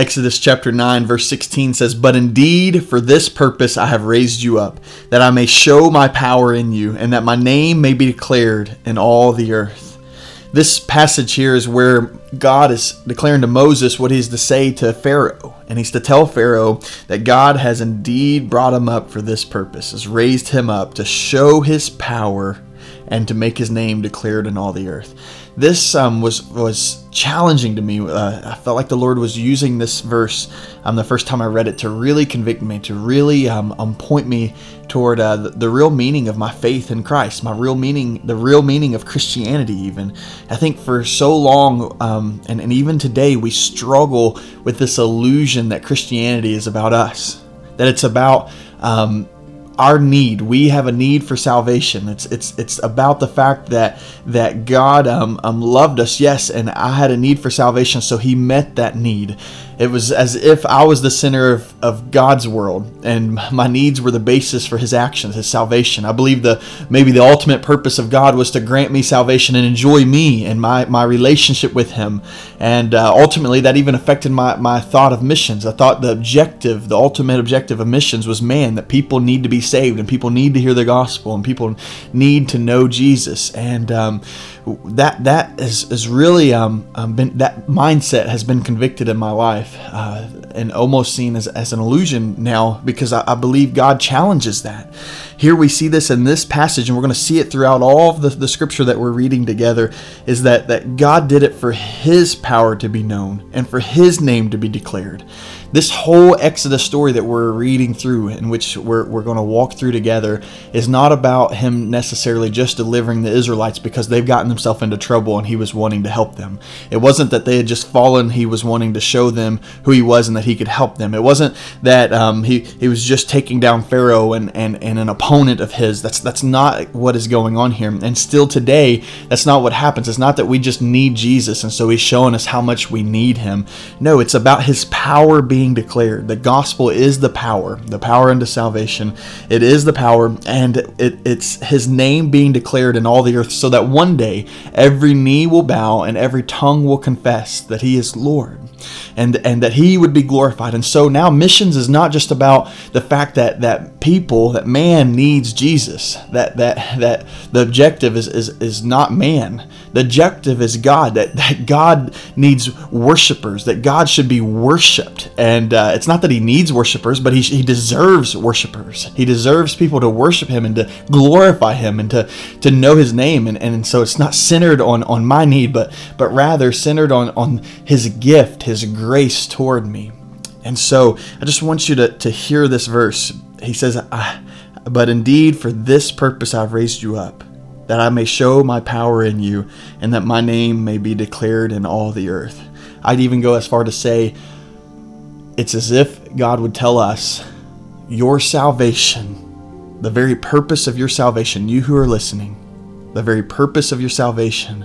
Exodus chapter 9, verse 16 says, But indeed, for this purpose I have raised you up, that I may show my power in you, and that my name may be declared in all the earth. This passage here is where God is declaring to Moses what he's to say to Pharaoh. And he's to tell Pharaoh that God has indeed brought him up for this purpose, has raised him up to show his power and to make his name declared in all the earth this um, was was challenging to me. Uh, I felt like the Lord was using this verse um, the first time I read it to really convict me, to really um, um point me toward uh, the, the, real meaning of my faith in Christ, my real meaning, the real meaning of Christianity. Even I think for so long, um, and, and even today, we struggle with this illusion that Christianity is about us, that it's about um, our need. We have a need for salvation. It's it's it's about the fact that that God um, um loved us, yes, and I had a need for salvation, so He met that need. It was as if I was the center of, of God's world and my needs were the basis for his actions, his salvation. I believe the maybe the ultimate purpose of God was to grant me salvation and enjoy me and my, my relationship with him. And uh, ultimately that even affected my, my thought of missions. I thought the objective, the ultimate objective of missions was man, that people need to be saved and people need to hear the gospel and people need to know Jesus. And um, that that is, is really um, um, been that mindset has been convicted in my life uh, and almost seen as, as an illusion now because I, I, believe God challenges that. Here we see this in this passage, and we're going to see it throughout all of the, the scripture that we're reading together. Is that that God did it for His power to be known and for His name to be declared this whole Exodus story that we're reading through, in which we're, we're going to walk through together, is not about him necessarily just delivering the Israelites because they've gotten themselves into trouble and he was wanting to help them. It wasn't that they had just fallen, he was wanting to show them who he was and that he could help them. It wasn't that um, he, he was just taking down Pharaoh and, and, and an opponent of his. That's, that's not what is going on here. And still today, that's not what happens. It's not that we just need Jesus and so he's showing us how much we need him. No, it's about his power being being declared. The gospel is the power, the power unto salvation. It is the power, and it, it's his name being declared in all the earth, so that one day every knee will bow and every tongue will confess that he is Lord and and that he would be glorified. And so now missions is not just about the fact that that people, that man needs Jesus. That that that the objective is is, is not man. The objective is God. That that God needs worshipers. That God should be worshipped. And uh, it's not that he needs worshipers, but he he deserves worshipers. He deserves people to worship him and to glorify him and to to know his name. And and so it's not centered on on my need, but but rather centered on on his gift, his grace toward me. And so I just want you to, to hear this verse. He says, ah, But indeed, for this purpose I've raised you up, that I may show my power in you, and that my name may be declared in all the earth. I'd even go as far to say, it's as if God would tell us, Your salvation, the very purpose of your salvation, you who are listening, the very purpose of your salvation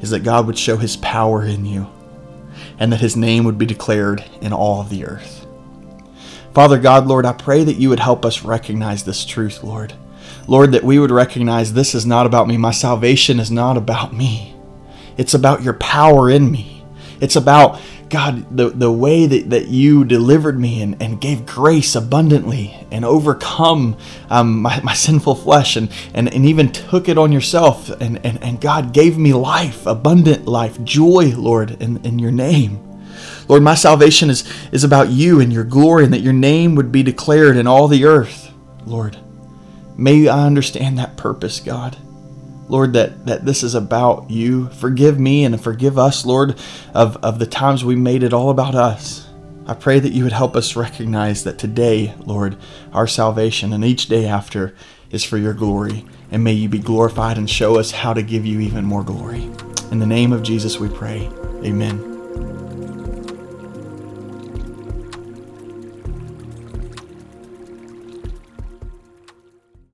is that God would show his power in you and that his name would be declared in all of the earth. Father God, Lord, I pray that you would help us recognize this truth, Lord. Lord, that we would recognize this is not about me. My salvation is not about me. It's about your power in me. It's about God, the, the way that, that you delivered me and, and gave grace abundantly and overcome um, my, my sinful flesh and, and, and even took it on yourself. And, and, and God gave me life, abundant life, joy, Lord, in, in your name. Lord, my salvation is, is about you and your glory and that your name would be declared in all the earth, Lord. May I understand that purpose, God. Lord, that, that this is about you. Forgive me and forgive us, Lord, of, of the times we made it all about us. I pray that you would help us recognize that today, Lord, our salvation and each day after is for your glory. And may you be glorified and show us how to give you even more glory. In the name of Jesus we pray. Amen.